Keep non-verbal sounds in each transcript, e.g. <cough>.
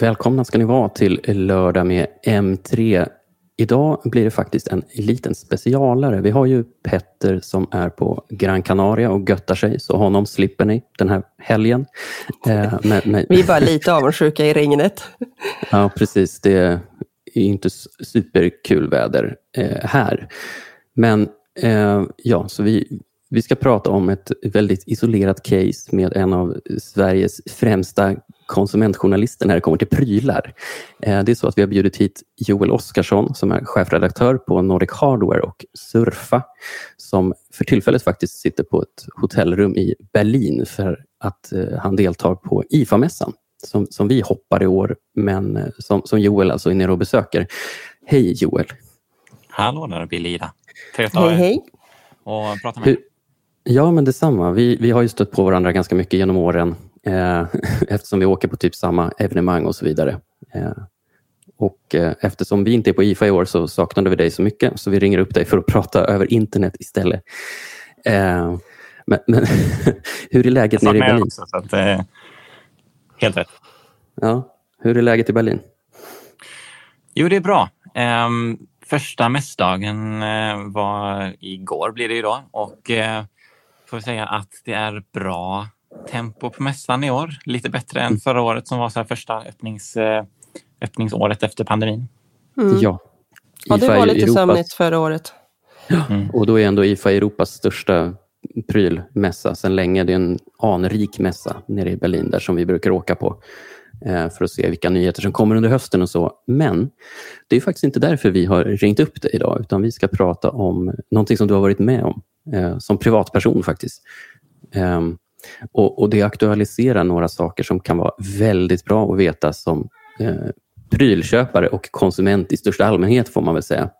Välkomna ska ni vara till lördag med M3. Idag blir det faktiskt en liten specialare. Vi har ju Petter som är på Gran Canaria och göttar sig, så honom slipper ni den här helgen. Eh, <laughs> men, men... Vi är bara lite avundsjuka i regnet. <laughs> Ja, precis. Det är inte superkul väder eh, här. Men eh, ja, så vi, vi ska prata om ett väldigt isolerat case med en av Sveriges främsta konsumentjournalister när det kommer till prylar. Eh, det är så att vi har bjudit hit Joel Oskarsson som är chefredaktör på Nordic Hardware och Surfa som för tillfället faktiskt sitter på ett hotellrum i Berlin för att eh, han deltar på IFA-mässan som, som vi hoppar i år, men eh, som, som Joel alltså är nere och besöker. Hej Joel! Hallå där Billy-Ida! Trevligt att ha Hej, och prata med dig. Ja, men detsamma. Vi, vi har ju stött på varandra ganska mycket genom åren eh, <laughs> eftersom vi åker på typ samma evenemang och så vidare. Eh, och eh, eftersom vi inte är på IFA i år så saknade vi dig så mycket så vi ringer upp dig för att <laughs> prata över internet istället. Eh, men, men <laughs> hur är läget nere i Berlin? Också, så att, eh, helt rätt. Ja, hur är läget i Berlin? Jo, det är bra. Um, första mässdagen uh, var igår blir det då och uh, får säga att det är bra tempo på mässan i år. Lite bättre än mm. förra året som var så första öppnings, eh, öppningsåret efter pandemin. Mm. Ja. ja, det var lite Europas... sömnigt förra året. Ja, mm. och då är ändå IFA Europas största prylmässa sedan länge. Det är en anrik mässa nere i Berlin där som vi brukar åka på eh, för att se vilka nyheter som kommer under hösten och så. Men det är faktiskt inte därför vi har ringt upp dig idag, utan vi ska prata om någonting som du har varit med om eh, som privatperson faktiskt. Eh, och, och, Det aktualiserar några saker som kan vara väldigt bra att veta som eh, prylköpare och konsument i största allmänhet, får man väl säga.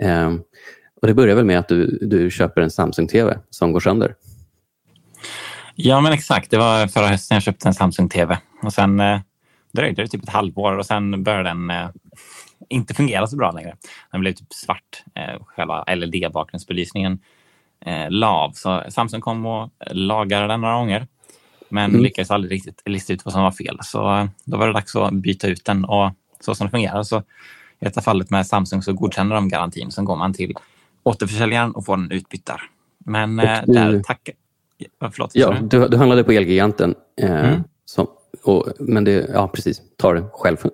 Eh, och Det börjar väl med att du, du köper en Samsung-TV som går sönder. Ja, men exakt. Det var förra hösten jag köpte en Samsung-TV. Och sen eh, dröjde det typ ett halvår och sen började den eh, inte fungera så bra längre. Den blev typ svart, eh, själva LED-bakgrundsbelysningen lav. Så Samsung kom och lagade den några gånger men mm. lyckades aldrig riktigt lista ut vad som var fel. Så eh, då var det dags att byta ut den och så som det fungerar så i detta fallet med Samsung så godkänner de garantin. Sen går man till återförsäljaren och får den utbytt där. Men eh, du, där tackar... Förlåt, ja, du, du handlade på Elgiganten. Eh, mm. som, och, men det, ja precis, ta det själv. <laughs>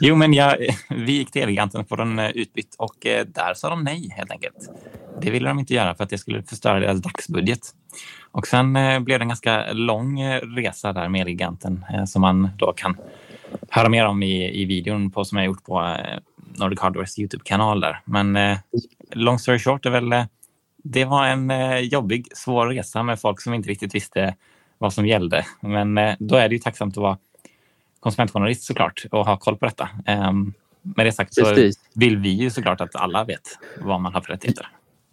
Jo, men jag, <laughs> vi gick till Elgiganten och får den eh, utbytt och eh, där sa de nej helt enkelt. Det ville de inte göra för att det skulle förstöra deras dagsbudget. Och sen eh, blev det en ganska lång resa där med Elgiganten som man då kan höra mer om i, i videon på, som jag gjort på Nordic Hardwares Youtube-kanal där. Men long story short är väl det var en jobbig, svår resa med folk som inte riktigt visste vad som gällde. Men då är det ju tacksamt att vara konsumentjournalist såklart och ha koll på detta. Um, med det sagt så Precis. vill vi ju såklart att alla vet vad man har för rättigheter.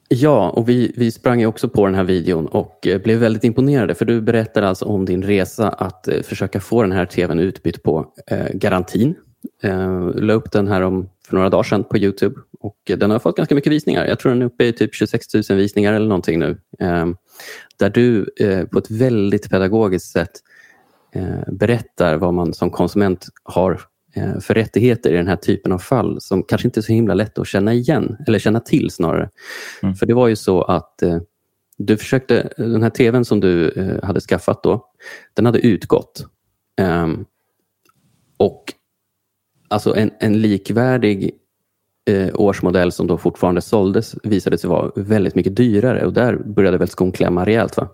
Ja, och vi, vi sprang också på den här videon och eh, blev väldigt imponerade för du berättar alltså om din resa att eh, försöka få den här tvn utbytt på eh, garantin. Eh, la upp den här om, för några dagar sedan på Youtube och den har fått ganska mycket visningar. Jag tror den är uppe i typ 26 000 visningar eller någonting nu. Eh, där du eh, på ett väldigt pedagogiskt sätt Eh, berättar vad man som konsument har eh, för rättigheter i den här typen av fall som kanske inte är så himla lätt att känna igen, eller känna till snarare. Mm. För det var ju så att eh, du försökte, den här tvn som du hade skaffat då, den hade utgått. Um, och alltså en, en likvärdig eh, årsmodell som då fortfarande såldes visade sig vara väldigt mycket dyrare och där började väl skon klämma rejält? Va?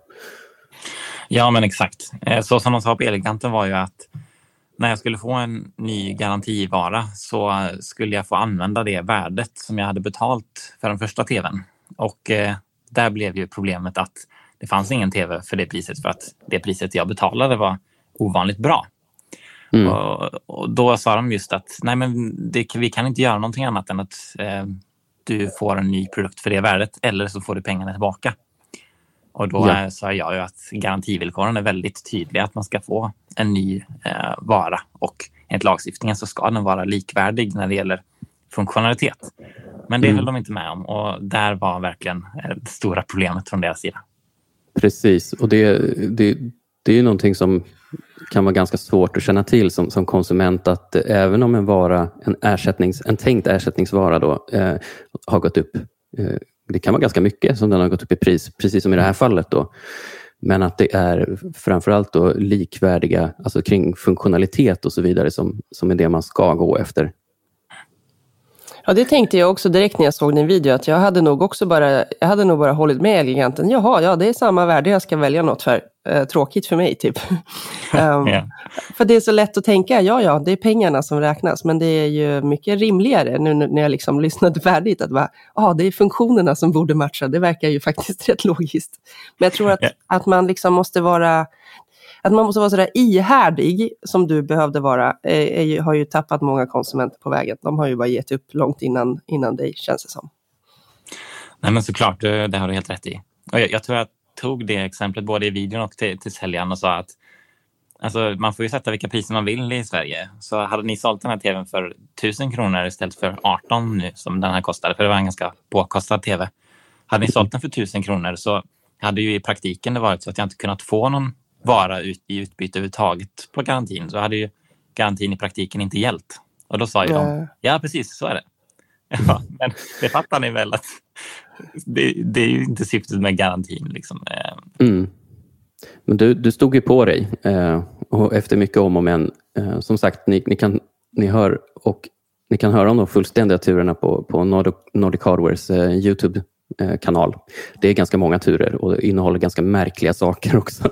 Ja, men exakt. Eh, så som de sa på Eleganten var ju att när jag skulle få en ny garantivara så skulle jag få använda det värdet som jag hade betalt för den första tvn. Och eh, där blev ju problemet att det fanns ingen tv för det priset för att det priset jag betalade var ovanligt bra. Mm. Och, och, då sa de just att nej, men det, vi kan inte göra någonting annat än att eh, du får en ny produkt för det värdet eller så får du pengarna tillbaka. Och då ja. sa jag ju att garantivillkoren är väldigt tydliga att man ska få en ny eh, vara och enligt lagstiftningen så ska den vara likvärdig när det gäller funktionalitet. Men det mm. höll de inte med om och där var verkligen det stora problemet från deras sida. Precis, och det, det, det är ju någonting som kan vara ganska svårt att känna till som, som konsument att även om en vara, en, ersättnings, en tänkt ersättningsvara då, eh, har gått upp, eh, det kan vara ganska mycket som den har gått upp i pris, precis som i det här fallet. Då. Men att det är framförallt då likvärdiga, alltså kring funktionalitet och så vidare som, som är det man ska gå efter. Ja, det tänkte jag också direkt när jag såg din video, att jag hade nog också bara, jag hade nog bara hållit med Elgiganten. Jaha, ja det är samma värde jag ska välja något för. Eh, tråkigt för mig, typ. <laughs> um, yeah. För det är så lätt att tänka, ja ja, det är pengarna som räknas, men det är ju mycket rimligare nu när jag liksom lyssnade <laughs> färdigt, att bara, ah, det är funktionerna som borde matcha, det verkar ju faktiskt <laughs> rätt logiskt. Men jag tror att, yeah. att man liksom måste vara, att man måste vara sådär ihärdig som du behövde vara, eh, är, är, har ju tappat många konsumenter på vägen. De har ju bara gett upp långt innan, innan dig, känns det som. Nej men såklart, eh, det har du helt rätt i. Och jag, jag tror jag tog det exemplet både i videon och till, till säljaren och sa att Alltså, man får ju sätta vilka priser man vill i Sverige. Så hade ni sålt den här tvn för 1000 kronor istället för 18 nu som den här kostade, för det var en ganska påkostad tv. Hade ni sålt den för 1000 kronor så hade ju i praktiken det varit så att jag inte kunnat få någon vara ut, i utbyte överhuvudtaget på garantin så hade ju garantin i praktiken inte gällt. Och då sa ju de, ja precis så är det. <laughs> Ja, men det fattar ni väl att det, det är ju inte syftet med garantin. Liksom. Eh. Mm. Men du, du stod ju på dig eh, och efter mycket om och men. Eh, som sagt, ni, ni, kan, ni, hör och, ni kan höra om de fullständiga turerna på, på Nordic, Nordic Hardwares eh, Youtube kanal. Det är ganska många turer och innehåller ganska märkliga saker också. <laughs>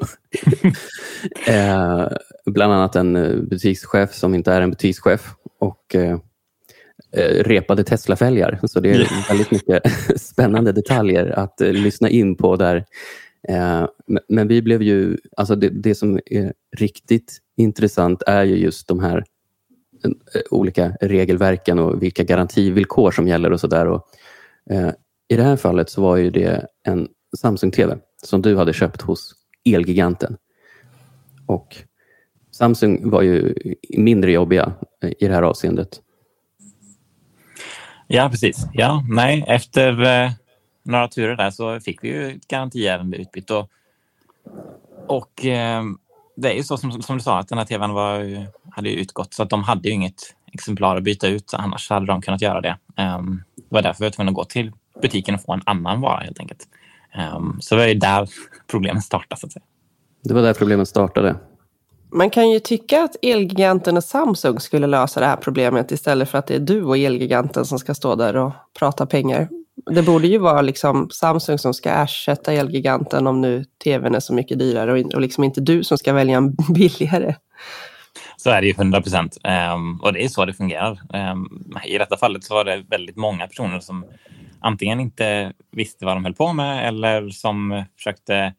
eh, bland annat en eh, butikschef som inte är en butikschef och eh, eh repade Tesla-fälgar. Så det är <laughs> väldigt mycket <laughs> spännande detaljer att eh, lyssna in på där. men vi blev ju, alltså det, det, som är riktigt intressant är ju just de här olika regelverken och vilka garantivillkor som gäller och sådär. I det här fallet så var ju det en Samsung-TV som du hade köpt hos Elgiganten. Och Samsung var ju mindre jobbiga i det här avseendet. Ja, precis. Ja, nej, efter eh, några turer där så fick vi ju ett garantiärende utbytt. Och, och eh, det är ju så som, som, du sa att den här tvn var, hade utgått så att de hade ju inget exemplar att byta ut. Annars hade de kunnat göra det. Um, det var därför vi var tvungna att gå till butiken och få en annan vara helt enkelt. Um, så det var ju där <laughs> problemen startade. Så att säga. Det var där problemen startade. Man kan ju tycka att Elgiganten och Samsung skulle lösa det här problemet istället för att det är du och Elgiganten som ska stå där och prata pengar. Det borde ju vara liksom Samsung som ska ersätta Elgiganten om nu tvn är så mycket dyrare och, liksom inte du som ska välja en <laughs> billigare. Så är det ju 100 procent. Um, och det är så det fungerar. Um, I detta fallet så var det väldigt många personer som antingen inte visste vad de höll på med eller som försökte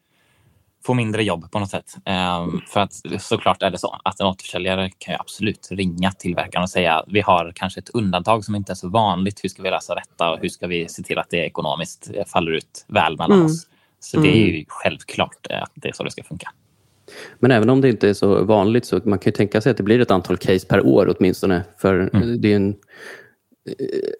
få mindre jobb på något sätt. Um, för att såklart är det så att en återförsäljare kan ju absolut ringa tillverkaren och säga vi har kanske ett undantag som inte är så vanligt. Hur ska vi lösa detta och hur ska vi se till att det ekonomiskt faller ut väl mellan mm. oss? Så det är ju självklart att det är så det ska funka. Men även om det inte är så vanligt så man kan ju tänka sig att det blir ett antal case per år åtminstone. För mm. det är en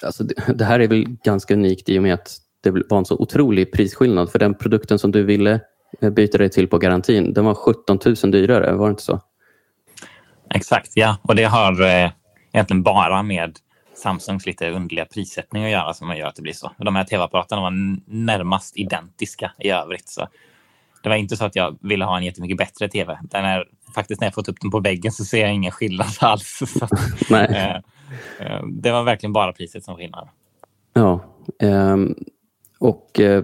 alltså det, här är väl ganska unikt i och med att det var en så otrolig prisskillnad. För den produkten som du ville eh, byta dig till på garantin, den var 17 000 dyrare, var det inte så? Exakt, ja. Och det har eh, egentligen bara med Samsungs lite underliga prissättning att göra som gör att det blir så. De här tv-apparaterna var närmast identiska i övrigt. Så det var inte så att jag ville ha en jättemycket bättre tv. Den är, faktiskt när jag fått upp den på väggen så ser jag ingen skillnad alls. <laughs> Så, Nej. Eh, Eh, det var verkligen bara priset som skillnad. Ja, ehm, och eh,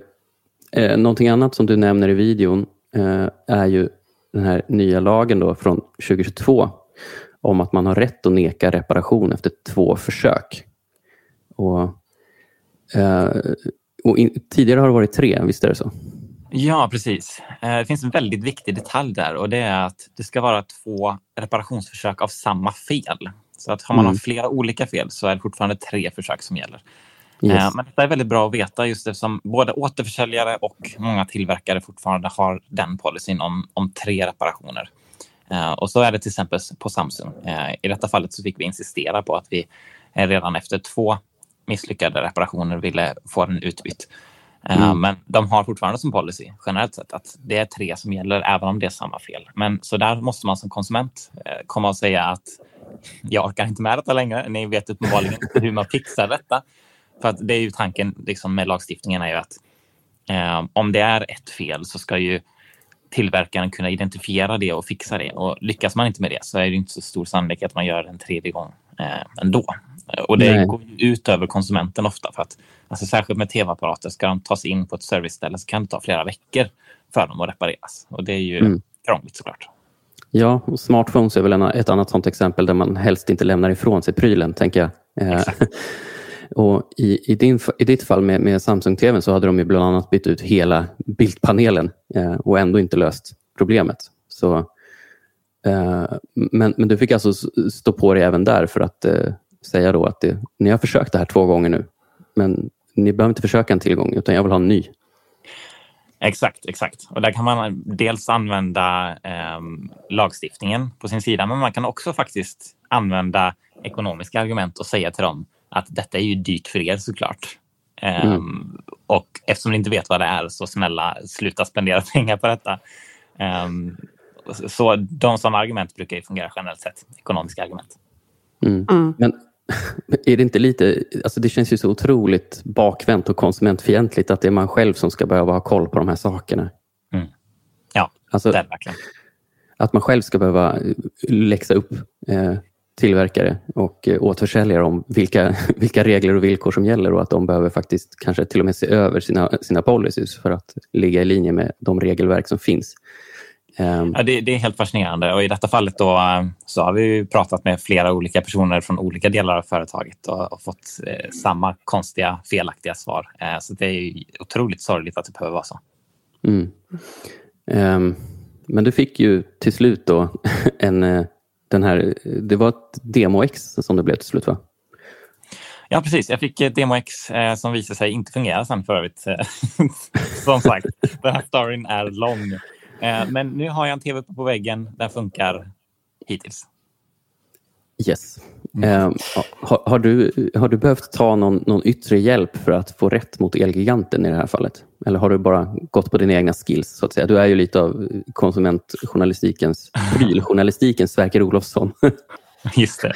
eh, någonting annat som du nämner i videon eh, är ju den här nya lagen då från 2022 om att man har rätt att neka reparation efter två försök. Och, eh, och in, tidigare har det varit tre, visst är det så? Ja, precis. Eh, det finns en väldigt viktig detalj där och det är att det ska vara två reparationsförsök av samma fel. Så att har man mm. flera olika fel så är det fortfarande tre försök som gäller. Yes. Men det är väldigt bra att veta just eftersom både återförsäljare och många tillverkare fortfarande har den policyn om, om tre reparationer. Och så är det till exempel på Samsung. I detta fallet så fick vi insistera på att vi redan efter två misslyckade reparationer ville få den utbytt. Mm. Men de har fortfarande som policy generellt sett att det är tre som gäller även om det är samma fel. Men så där måste man som konsument komma och säga att jag orkar inte med detta längre. Ni vet uppenbarligen hur man fixar detta. För att det är ju tanken liksom, med lagstiftningen är ju att eh, om det är ett fel så ska ju tillverkaren kunna identifiera det och fixa det. Och lyckas man inte med det så är det inte så stor sannolikhet att man gör det en tredje gång eh, ändå. Och det Nej. går ut över konsumenten ofta. för att alltså, Särskilt med tv-apparater, ska de ta sig in på ett serviceställe så kan det ta flera veckor för dem att repareras. Och det är ju mm. krångligt såklart. Ja, och smartphones är väl ett annat sånt exempel där man helst inte lämnar ifrån sig prylen, tänker jag. Eh, <laughs> och i, i, din, I ditt fall med, med Samsung-tvn så hade de ju bland annat bytt ut hela bildpanelen eh, och ändå inte löst problemet. Så, eh, men, men du fick alltså stå på dig även där för att eh, säga då att det, ni har försökt det här två gånger nu, men ni behöver inte försöka en till gång, utan jag vill ha en ny. Exakt, exakt. Och där kan man dels använda eh, lagstiftningen på sin sida, men man kan också faktiskt använda ekonomiska argument och säga till dem att detta är ju dyrt för er såklart. Eh, mm. Och eftersom ni inte vet vad det är, så snälla sluta spendera <laughs> pengar på detta. Eh, så de som argument brukar ju fungera generellt sett, ekonomiska argument. Mm. Mm. Men <laughs> är det inte lite, alltså det känns ju så otroligt bakvänt och konsumentfientligt att det är man själv som ska behöva ha koll på de här sakerna. Mm. Ja, alltså, det är verkligen. Att man själv ska behöva läxa upp eh, tillverkare och eh, återförsäljare om vilka, <laughs> vilka regler och villkor som gäller och att de behöver faktiskt kanske till och med se över sina, sina policies för att ligga i linje med de regelverk som finns. Um, ja, det, det, är helt fascinerande och i detta fallet då, eh, så har vi pratat med flera olika personer från olika delar av företaget och, och fått eh, samma konstiga, felaktiga svar. Eh, så det är otroligt sorgligt att det behöver vara så. Mm. Um, men du fick ju till slut då <laughs> en, eh, den här, det var ett demo-ex som det blev till slut va? Ja, precis. Jag fick ett demo-ex eh, som visade sig inte fungera sen för övrigt. <laughs> som sagt, den här storyn är lång. Eh, men nu har jag en tv på väggen. Den funkar hittills. Yes. Mm. Eh, har, har, du, har du behövt ta någon, någon yttre hjälp för att få rätt mot Elgiganten i det här fallet? Eller har du bara gått på dina egna skills? så att säga? Du är ju lite av konsumentjournalistikens, <laughs> pryljournalistikens Sverker Olofsson. Just det.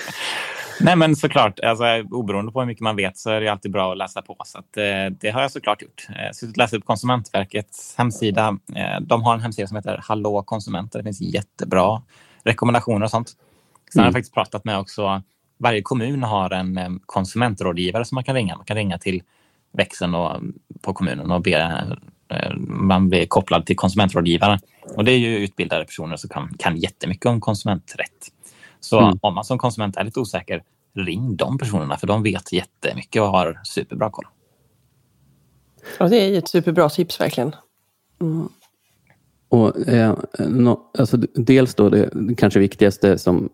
Nej, men såklart. Alltså, oberoende på hur mycket man vet så är det alltid bra att läsa på. Så att, eh, det har jag såklart gjort. Jag har läst upp Konsumentverkets hemsida. Eh, de har en hemsida som heter Hallå konsumenter. Det finns jättebra rekommendationer och sånt. Sen mm. har jag mm. faktiskt pratat med också. Varje kommun har en eh, konsumentrådgivare som man kan ringa. Man kan ringa till växeln och, på kommunen och be eh, man blir kopplad till konsumentrådgivare. Och det är ju utbildade personer som kan, kan jättemycket om konsumenträtt. Så mm. om man som konsument är lite osäker, ring de personerna för de vet jättemycket och har superbra koll. Ja, det är ett superbra tips verkligen. Mm. Och, eh, no, alltså, dels då det kanske viktigaste som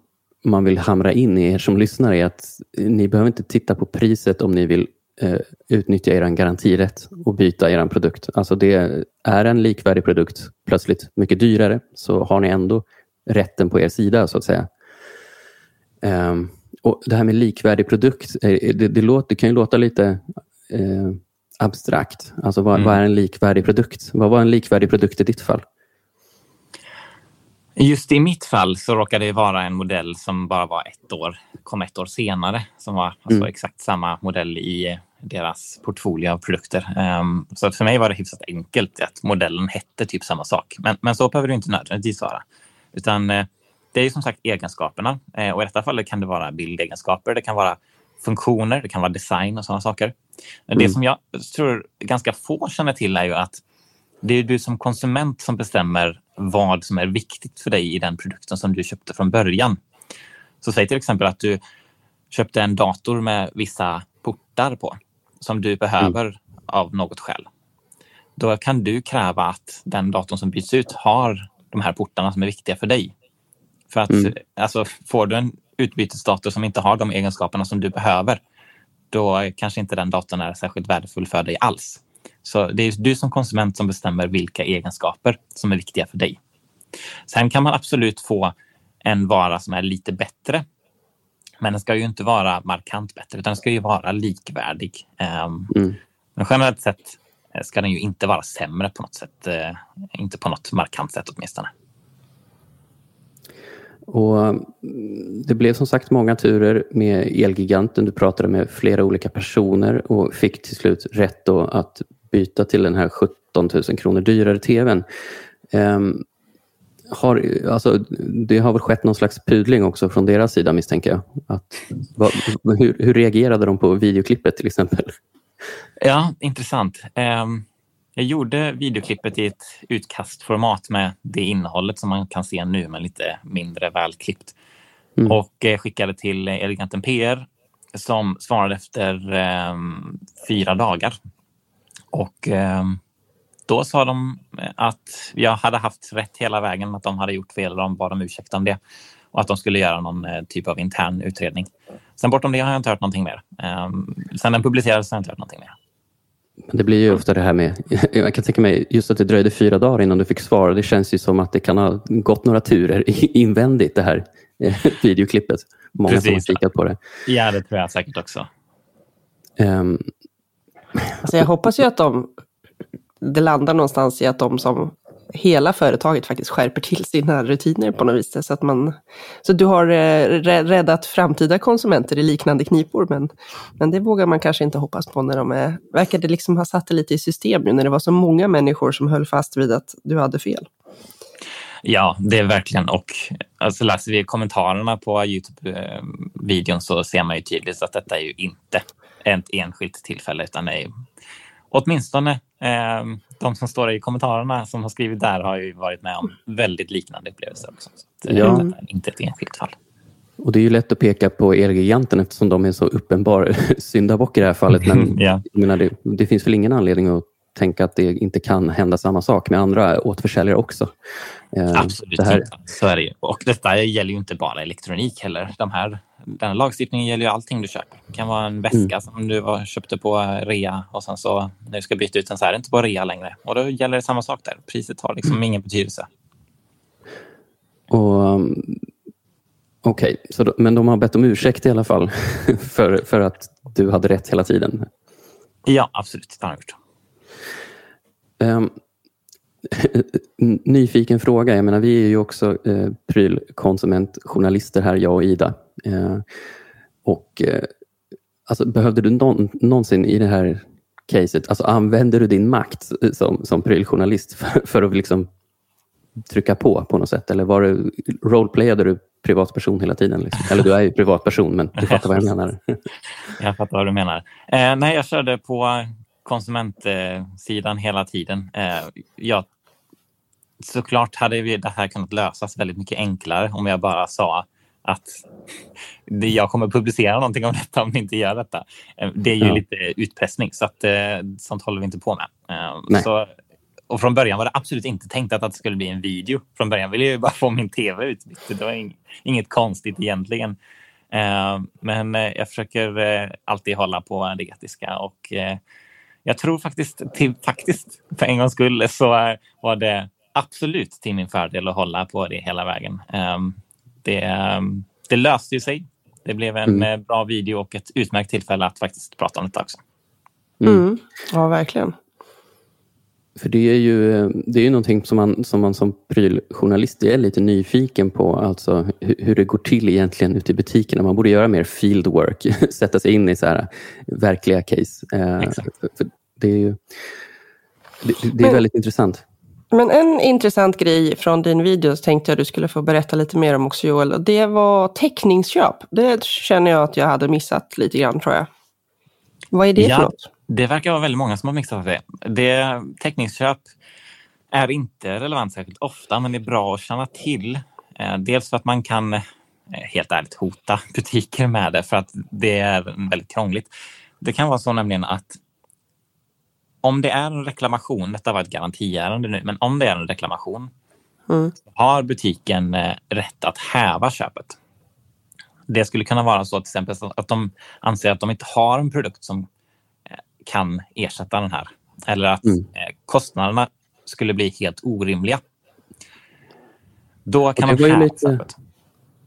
man vill hamra in i er som lyssnar är att ni behöver inte titta på priset om ni vill eh, utnyttja er garantirätt och byta er produkt. Alltså det är en likvärdig produkt, plötsligt mycket dyrare, så har ni ändå rätten på er sida så att säga. Um, och Det här med likvärdig produkt, eh, det, det, låter, det kan ju låta lite eh, abstrakt. Alltså vad, mm. vad, är en likvärdig produkt? Vad var en likvärdig produkt i ditt fall? Just i mitt fall så råkade det vara en modell som bara var ett år, kom ett år senare, som var alltså mm. exakt samma modell i deras portfolio av produkter. Um, så att för mig var det hyfsat enkelt att modellen hette typ samma sak. Men, men så behöver det inte nödvändigtvis vara. Utan uh, det är som sagt egenskaperna eh, och i detta fallet kan det vara bildegenskaper, det kan vara funktioner, det kan vara design och sådana saker. Mm. Det som jag tror ganska få känner till är ju att det är du som konsument som bestämmer vad som är viktigt för dig i den produkten som du köpte från början. Så säg till exempel att du köpte en dator med vissa portar på som du behöver mm. av något skäl. Då kan du kräva att den datorn som byts ut har de här portarna som är viktiga för dig. För att mm. alltså, får du en utbytesdator som inte har de egenskaperna som du behöver, då kanske inte den datorn är särskilt värdefull för dig alls. Så det är du som konsument som bestämmer vilka egenskaper som är viktiga för dig. Sen kan man absolut få en vara som är lite bättre. Men den ska ju inte vara markant bättre, utan den ska ju vara likvärdig. Ehm, mm. Men generellt sett ska den ju inte vara sämre på något sätt. Eh, inte på något markant sätt åtminstone. Och mm, det blev som sagt många turer med Elgiganten. Du pratade med flera olika personer och fick till slut rätt då att byta till den här 17 000 kronor dyrare tvn. Um, har, alltså, det har väl skett någon slags pudling också från deras sida misstänker jag. Att, vad, hur, hur reagerade de på videoklippet till exempel? Ja, intressant. Um, jag gjorde videoklippet i ett utkastformat med det innehållet som man kan se nu, men lite mindre välklippt. Mm. Och eh, skickade till Eleganten PR som svarade efter eh, fyra dagar. Och eh, då sa de att jag hade haft rätt hela vägen, att de hade gjort fel och de bad om ursäkt om det. Och att de skulle göra någon eh, typ av intern utredning. Sen bortom det har jag inte hört någonting mer. Ehm, sen den publicerades har jag inte hört någonting mer. Det blir ju ofta det här med, <laughs> jag kan tänka mig just att det dröjde fyra dagar innan du fick svar. Det känns ju som att det kan ha gått några turer invändigt det här eh, videoklippet. Många Precis. som har kikat på det. Ja, det tror jag säkert också. Um... Alltså jag hoppas ju att de, det landar någonstans i att de som hela företaget faktiskt skärper till sina rutiner på något vis. Så att man, så du har eh, räddat framtida konsumenter i liknande knipor, men, men det vågar man kanske inte hoppas på när de är, verkade liksom ha satt det lite i system nu, när det var så många människor som höll fast vid att du hade fel. Ja, det är verkligen och alltså läser vi kommentarerna på Youtube-videon så ser man ju tydligt att detta är ju inte ett enskilt tillfälle utan det är åtminstone eh, de som står i kommentarerna som har skrivit där har ju varit med om väldigt liknande upplevelser också. Så det är inte ett enskilt fall. Och det är ju lätt att peka på Elgiganten eftersom de är så uppenbar <laughs> syndabock i det här fallet. Men <laughs> ja. menar, det, det, finns väl ingen anledning att tänka att det inte kan hända samma sak med andra återförsäljare också. Eh, Absolut här... inte, så är det ju. Och detta gäller ju inte bara elektronik heller. De här den här lagstiftningen gäller ju allting du köper. Det kan vara en väska mm. som du var, köpte på rea och sen så när du ska byta ut den så är det inte på rea längre. Och då gäller det samma sak där. Priset har liksom ingen betydelse. Och um, Okej, okay. men de har bett om ursäkt i alla fall <laughs> för, för att du hade rätt hela tiden? Ja, absolut. Det har de gjort. Ehm, <laughs> nyfiken fråga. Jag menar, vi är ju också eh, prylkonsumentjournalister här, jag och Ida. Eh, och eh, alltså, Behövde du någon, någonsin i det här caset, alltså använder du din makt som, som pryljournalist för, för att liksom trycka på på något sätt? Eller var det, roleplayade du privatperson hela tiden? Liksom? Eller du är ju privatperson, men du fattar vad jag menar. <laughs> jag fattar vad du menar. Eh, nej, jag körde på konsumentsidan hela tiden. Eh, jag, såklart hade vi det här kunnat lösas väldigt mycket enklare om jag bara sa att <laughs> jag kommer publicera någonting om detta om ni inte gör detta. Eh, det är ju ja. lite utpressning, så att, eh, sånt håller vi inte på med. Eh, så, och från början var det absolut inte tänkt att det skulle bli en video. Från början ville jag bara få min tv utbytt. Det var inget konstigt egentligen. Men jag försöker alltid hålla på det etiska och jag tror faktiskt, till, faktiskt för en gångs skull så var det absolut till min fördel att hålla på det hela vägen det, ehm, det löste ju sig. Det blev en mm. Eh, bra video och ett utmärkt tillfälle att faktiskt prata om detta också. Mm. Mm. Ja, verkligen. För det är ju, det är ju någonting som man som, man som pryljournalist är lite nyfiken på, alltså hur, hur, det går till egentligen ute i butikerna. Man borde göra mer fieldwork, <laughs> sätta sig in i så här verkliga case. Eh, för det är ju det, det är Men, väldigt intressant. Men en intressant grej från din video tänkte jag du skulle få berätta lite mer om också Joel. Det var täckningsköp. Det känner jag att jag hade missat lite grann tror jag. Vad är det ja, för något? Det verkar vara väldigt många som har missat det. det. Täckningsköp är inte relevant särskilt ofta, men det är bra att känna till. Eh, dels för att man kan eh, helt ärligt hota butiker med det för att det är väldigt krångligt. Det kan vara så nämligen att om det är en reklamation, detta var ett garantiärende nu, men om det är en reklamation mm. har butiken eh, rätt att häva köpet. det skulle kunna vara så till exempel att de anser att de inte har en produkt som eh, kan ersätta den här. Eller att mm. Eh, kostnaderna skulle bli helt orimliga. Då kan man häva lite,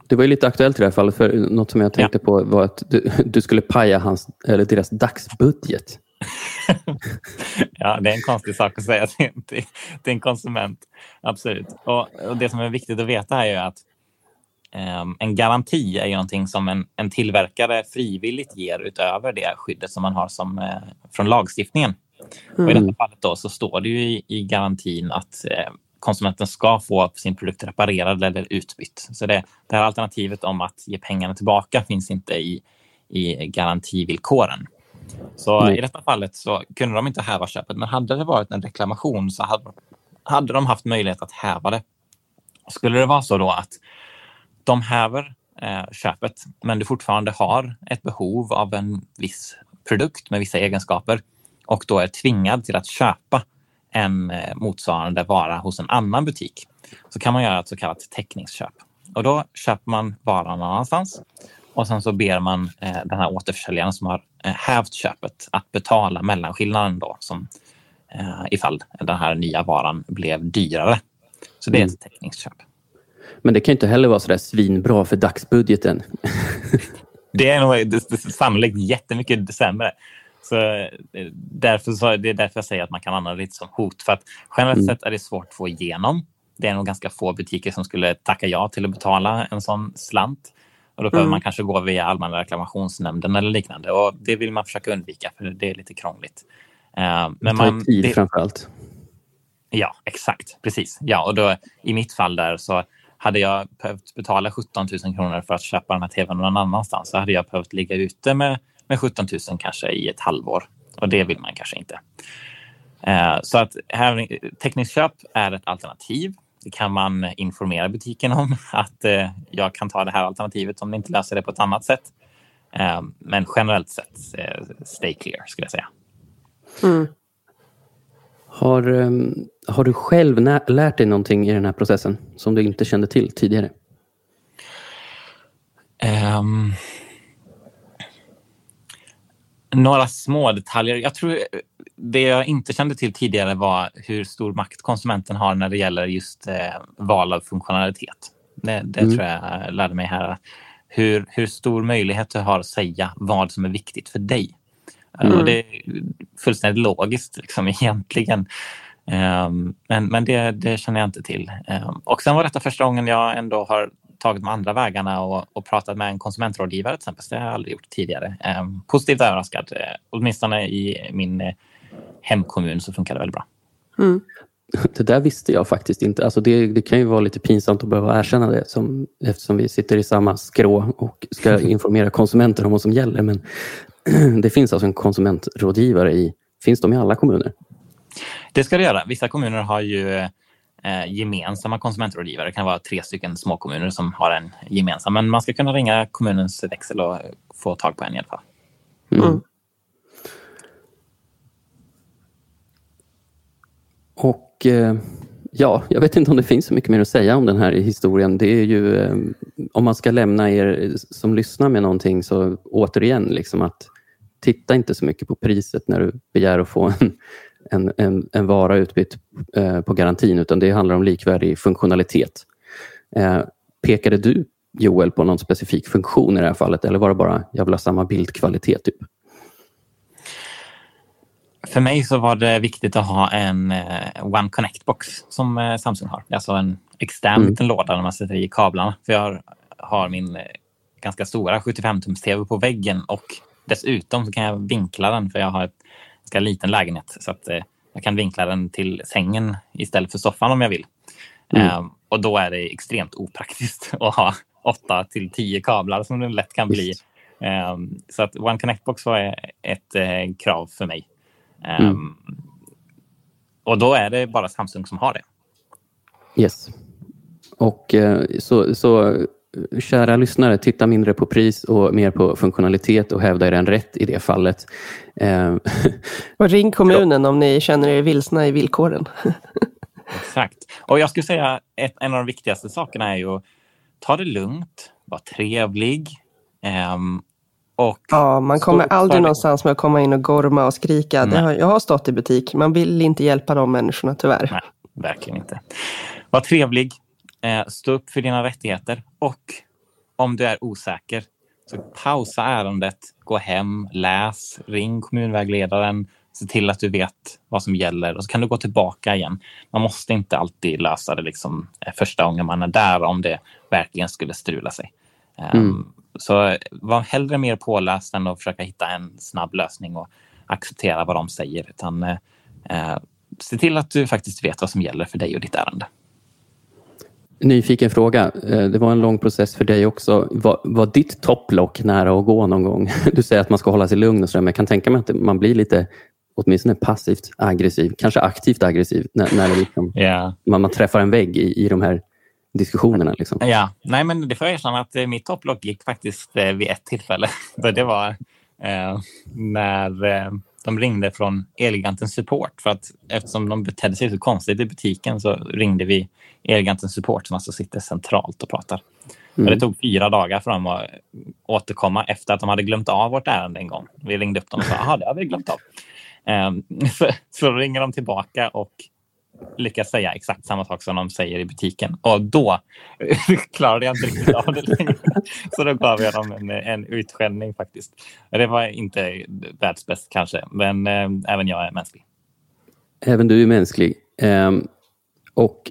Det var ju lite aktuellt i det här fallet, för något som jag tänkte ja. på var att du, <laughs> du, skulle paja hans, eller deras dagsbudget. <laughs> ja, det är en konstig sak att säga till, en konsument. Absolut. Och, och, Det som är viktigt att veta är ju att um, en garanti är ju någonting som en, en tillverkare frivilligt ger utöver det skyddet som man har som, uh, från lagstiftningen. Mm. Och I detta mm. fallet då så står det ju i, i garantin att uh, konsumenten ska få sin produkt reparerad eller utbytt. Så det, det här alternativet om att ge pengarna tillbaka finns inte i, i garantivillkoren. Så Nej. i detta fallet så kunde de inte häva köpet, men hade det varit en reklamation så hade, hade de haft möjlighet att häva det. Skulle det vara så då att de häver eh, köpet, men du fortfarande har ett behov av en viss produkt med vissa egenskaper och då är tvingad till att köpa en eh, motsvarande vara hos en annan butik så kan man göra ett så kallat täckningsköp. Och då köper man varan någon annanstans och sen så ber man eh, den här återförsäljaren som har hävt köpet att betala mellanskillnaden då som eh, ifall den här nya varan blev dyrare. Så det är ett mm. täckningsköp. Men det kan inte heller vara så där svinbra för dagsbudgeten. <laughs> det är nog det, det, sannolikt jättemycket sämre. Så därför så, det är därför jag säger att man kan använda det lite som hot. För att generellt mm. sett är det svårt att få igenom. Det är nog ganska få butiker som skulle tacka ja till att betala en sån slant. Och då behöver mm. man kanske gå via Allmänna reklamationsnämnden eller liknande. Och det vill man försöka undvika för det är lite krångligt. Uh, men man, tid det, framför allt. Ja, exakt. Precis. Ja, och då, I mitt fall där så hade jag behövt betala 17 000 kronor för att köpa den här tvn någon annanstans så hade jag behövt ligga ute med, med 17 000 kanske i ett halvår. Och det vill man kanske inte. Uh, så att här, tekniskt köp är ett alternativ det kan man informera butiken om <laughs> att eh, jag kan ta det här alternativet om ni inte löser det på ett annat sätt. Eh, men generellt sett, eh, stay clear skulle jag säga. Mm. Har, ehm, har du själv lärt dig någonting i den här processen som du inte kände till tidigare? Um, några små detaljer. Jag tror det jag inte kände till tidigare var hur stor makt konsumenten har när det gäller just eh, val av funktionalitet. Det, det mm. tror jag lärde mig här. Hur, hur stor möjlighet du har att säga vad som är viktigt för dig. Eh, mm. Och det är fullständigt logiskt liksom, <laughs> egentligen. Um, men men det, det känner jag inte till. Um, och sen var detta första gången jag ändå har tagit de andra vägarna och, och pratat med en konsumentrådgivare till exempel. Det har jag aldrig gjort tidigare. Um, positivt överraskad. Uh, åtminstone i min uh, hemkommun så funkar det väldigt bra. Mm. <laughs> Det där visste jag faktiskt inte. Alltså det, det, kan ju vara lite pinsamt att behöva erkänna det som, eftersom vi sitter i samma skrå och ska <laughs> informera konsumenter om vad som gäller. Men <clears throat> det finns alltså en konsumentrådgivare i, finns de i alla kommuner? Det ska det göra. Vissa kommuner har ju eh, gemensamma konsumentrådgivare. Det kan vara tre stycken små kommuner som har en gemensam. Men man ska kunna ringa kommunens växel och få tag på en i alla fall. Mm. Och eh, ja, jag vet inte om det finns så mycket mer att säga om den här historien. Det är ju, eh, om man ska lämna er som lyssnar med någonting, så återigen, liksom att titta inte så mycket på priset när du begär att få en, en, en, en vara utbytt eh, på garantin, utan det handlar om likvärdig funktionalitet. Pekade du, Joel, på någon specifik funktion i det här fallet, eller var det bara, jag vill ha samma bildkvalitet? Typ? För mig så var det viktigt att ha en eh, One Connect-box som eh, Samsung har. Alltså en extern mm. liten låda där man sätter i kablarna. För jag har min eh, ganska stora 75-tums-tv på väggen och dessutom så kan jag vinkla den för jag har en ganska liten lägenhet. Så att jag kan vinkla den till sängen istället för soffan om jag vill. Mm. Um, och då är det extremt opraktiskt <laughs> att ha 8 till 10 kablar som det lätt kan bli. Um, så att One Connect-box var ett krav för mig. Mm. Um, och då är det bara Samsung som har det. Yes. Och eh, så, så kära lyssnare, titta mindre på pris och mer på funktionalitet och hävda er en rätt i det fallet. Ehm, <laughs> och ring kommunen om ni känner er vilsna i villkoren. <laughs> Exakt. Och jag skulle säga att en av de viktigaste sakerna är ju att ta det lugnt, vara trevlig, Um, och ja, man kommer aldrig någonstans med att komma in och gorma och skrika. Har, jag har stått i butik. Man vill inte hjälpa de människorna tyvärr. Nej, verkligen inte. Var trevlig. Eh, stå upp för dina rättigheter. Och om du är osäker, så pausa ärendet. Gå hem, läs, ring kommunvägledaren. Se till att du vet vad som gäller och så kan du gå tillbaka igen. Man måste inte alltid lösa det liksom eh, första gången man är där om det verkligen skulle strula sig. Mm. Så var hellre mer påläst än att försöka hitta en snabb lösning och acceptera vad de säger. Utan eh, se till att du faktiskt vet vad som gäller för dig och ditt ärende. Nyfiken fråga. Eh, Det var en lång process för dig också. Var, var ditt topplock nära att gå någon gång? <laughs> Du säger att man ska hålla sig lugn och så där, men jag kan tänka mig att man blir lite åtminstone passivt aggressiv, kanske aktivt aggressiv när, när liksom, Ja. man, man träffar en vägg i, i de här diskussionerna. Liksom. ja, nej men det får jag erkänna att eh, mitt topplock gick faktiskt eh, vid ett tillfälle. <laughs> Det var eh, när eh, de ringde från Elgigantens support. För att eftersom de betedde sig så konstigt i butiken så ringde vi Elgigantens support som alltså sitter centralt och pratar. Mm. Det tog fyra dagar för dem att återkomma efter att de hade glömt av vårt ärende en gång. Vi ringde upp dem och sa att det har vi glömt av. Ehm, <laughs> så, så ringer de tillbaka och lyckas säga exakt samma sak som de säger i butiken. Och då <laughs> klarade jag inte riktigt av det längre. Så då gav jag dem en, en utskällning faktiskt. Det var inte världsbäst kanske, men eh, även jag är mänsklig. Även du är mänsklig. Ehm, och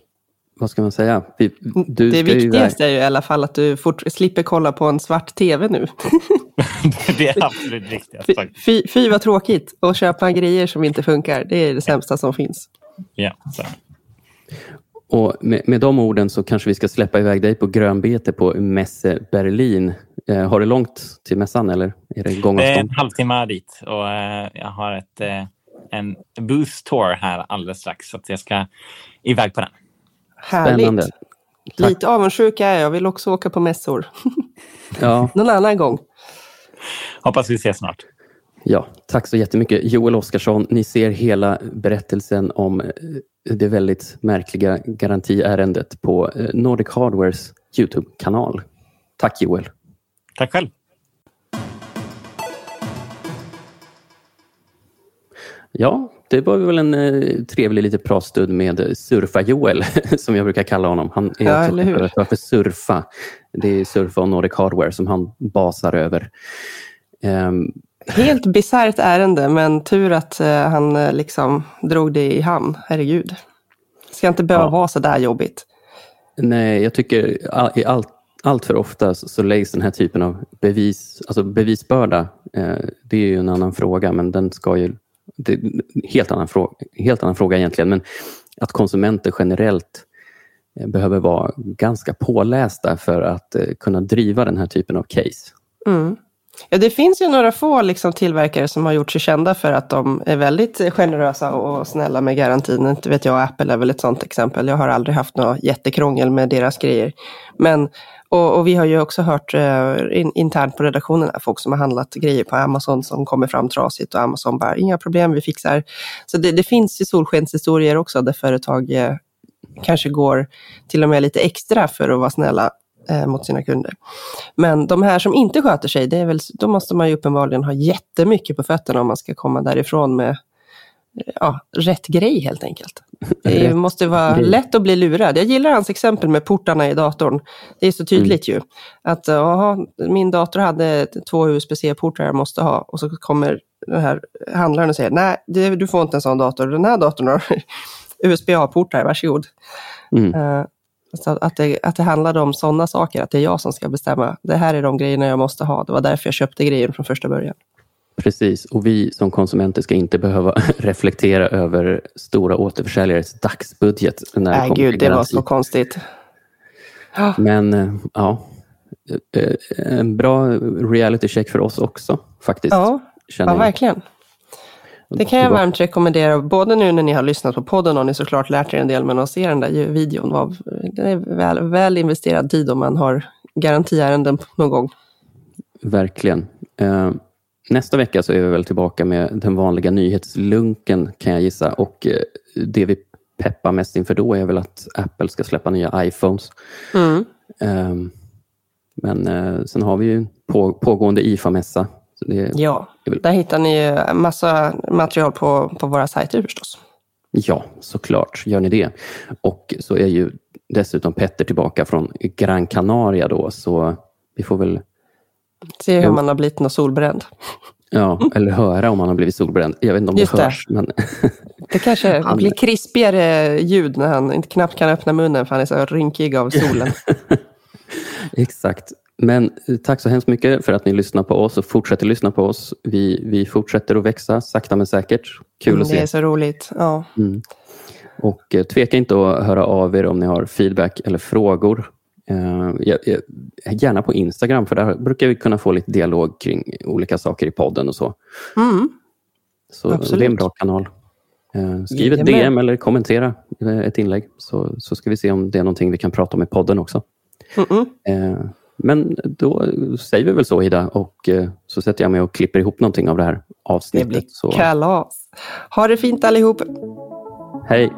vad ska man säga? Vi, du det ska ju viktigaste är ju i alla fall att du fort, slipper kolla på en svart tv nu. <laughs> det är absolut viktigast. Fy, fy vad tråkigt. att köpa grejer som inte funkar. Det är det sämsta som finns. Ja, så. Och med, med de orden så kanske vi ska släppa iväg dig på grönbete på Messe Berlin. Eh, har du långt till mässan eller är det Det är en gångavstånd? halvtimme dit och eh, jag har ett, eh, en boost tour här alldeles strax så att jag ska iväg på den. Härligt. Spännande. Tack. Lite avundsjuk är jag. Jag vill också åka på mässor. Ja, <laughs> Någon annan gång. Hoppas vi ses snart. Ja, tack så jättemycket. Joel Oskarsson, ni ser hela berättelsen om eh, det väldigt märkliga garantiärendet på eh, Nordic Hardwares Youtube-kanal. Tack Joel. Tack själv. Ja, det var väl en eh, trevlig lite pratstund med Surfa-Joel, <laughs> som jag brukar kalla honom. Han är Ja, alltså eller för Surfa. Det är Surfa och Nordic Hardware som han basar över. Ehm, Helt bisarrt ärende, men tur att eh, han eh, liksom drog det i hamn. Herregud. Ska inte behöva Ja. vara så där jobbigt. nej, jag tycker i allt, allt för ofta så, så läggs den här typen av bevis, alltså bevisbörda, eh, det är ju en annan fråga, men den ska ju... Det är en helt annan, fråga, helt annan fråga egentligen, men att konsumenter generellt eh, behöver vara ganska pålästa för att kunna driva den här typen av case. Mm. Ja, det finns ju några få liksom, tillverkare som har gjort sig kända för att de är väldigt generösa och snälla med garantin. Inte vet jag, Apple är väl ett sånt exempel. Jag har aldrig haft något jättekrångel med deras grejer. Men, och, och vi har ju också hört eh, in, internt på redaktionen, här, folk som har handlat grejer på Amazon som kommer fram trasigt och Amazon bara, inga problem, vi fixar. Så det, det finns ju solskenshistorier också där företag eh, kanske går till och med lite extra för att vara snälla eh, mot sina kunder. Men de här som inte sköter sig, det är väl, då måste man ju uppenbarligen ha jättemycket på fötterna om man ska komma därifrån med eh, ja, rätt grej helt enkelt. <laughs> Det Rätt måste vara grej. lätt att bli lurad. Jag gillar hans exempel med portarna i datorn. Det är så tydligt ju. Att aha, min dator hade två USB-C-portar jag måste ha och så kommer den här handlaren och säger nej, du får inte en sån dator. Den här datorn har <laughs> USB-A-portar, varsågod. Mm. Eh, så att det, att det handlade om sådana saker, att det är jag som ska bestämma. Det här är de grejerna jag måste ha. Det var därför jag köpte grejen från första början. Precis, och vi som konsumenter ska inte behöva <laughs> reflektera över stora återförsäljares dagsbudget. När Nej, gud, det var så konstigt. Ja, Men eh, ja, eh, en bra reality check för oss också faktiskt. ja, ja verkligen. Det kan jag varmt rekommendera, både nu när ni har lyssnat på podden och ni såklart lärt er en del, men att se den där videon. Var, det är väl, väl investerad tid om man har garantiärenden någon gång. Verkligen. Eh, nästa vecka så är vi väl tillbaka med den vanliga nyhetslunken kan jag gissa. Och eh, det vi peppar mest inför då är väl att Apple ska släppa nya iPhones. Mm. Eh, Men sen har vi ju på, pågående IFA-mässa. Det- Ja, väl- där hittar ni ju massa material på, på våra sajter förstås. Ja, såklart gör ni det. Och så är ju dessutom Petter tillbaka från Gran Canaria då, så vi får väl Se hur man har blivit något solbränd. Ja, eller höra om man har blivit solbränd. Jag vet inte om Just det det. hörs. Men Det kanske Han- blir krispigare ljud när han inte knappt kan öppna munnen för han är så rynkig av solen. <laughs> exakt. Men eh, tack så hemskt mycket för att ni lyssnar på oss och fortsätter lyssna på oss. Vi, vi fortsätter att växa sakta men säkert. Kul att det är se. så roligt. Ja. Mm. Och eh, tveka inte att höra av er om ni har feedback eller frågor. Eh, gärna på Instagram, för där brukar vi kunna få lite dialog kring olika saker i podden och så. Mm. Så Absolut. det är en bra kanal. Eh, Skriv ett. DM eller kommentera ett inlägg så, så ska vi se om det är någonting vi kan prata om i podden också. Mm-mm. Eh, Men då säger vi väl så Ida och eh, så sätter jag mig och klipper ihop någonting av det här Det avsnittet. blir så, kalas. Ha det fint allihop. hej!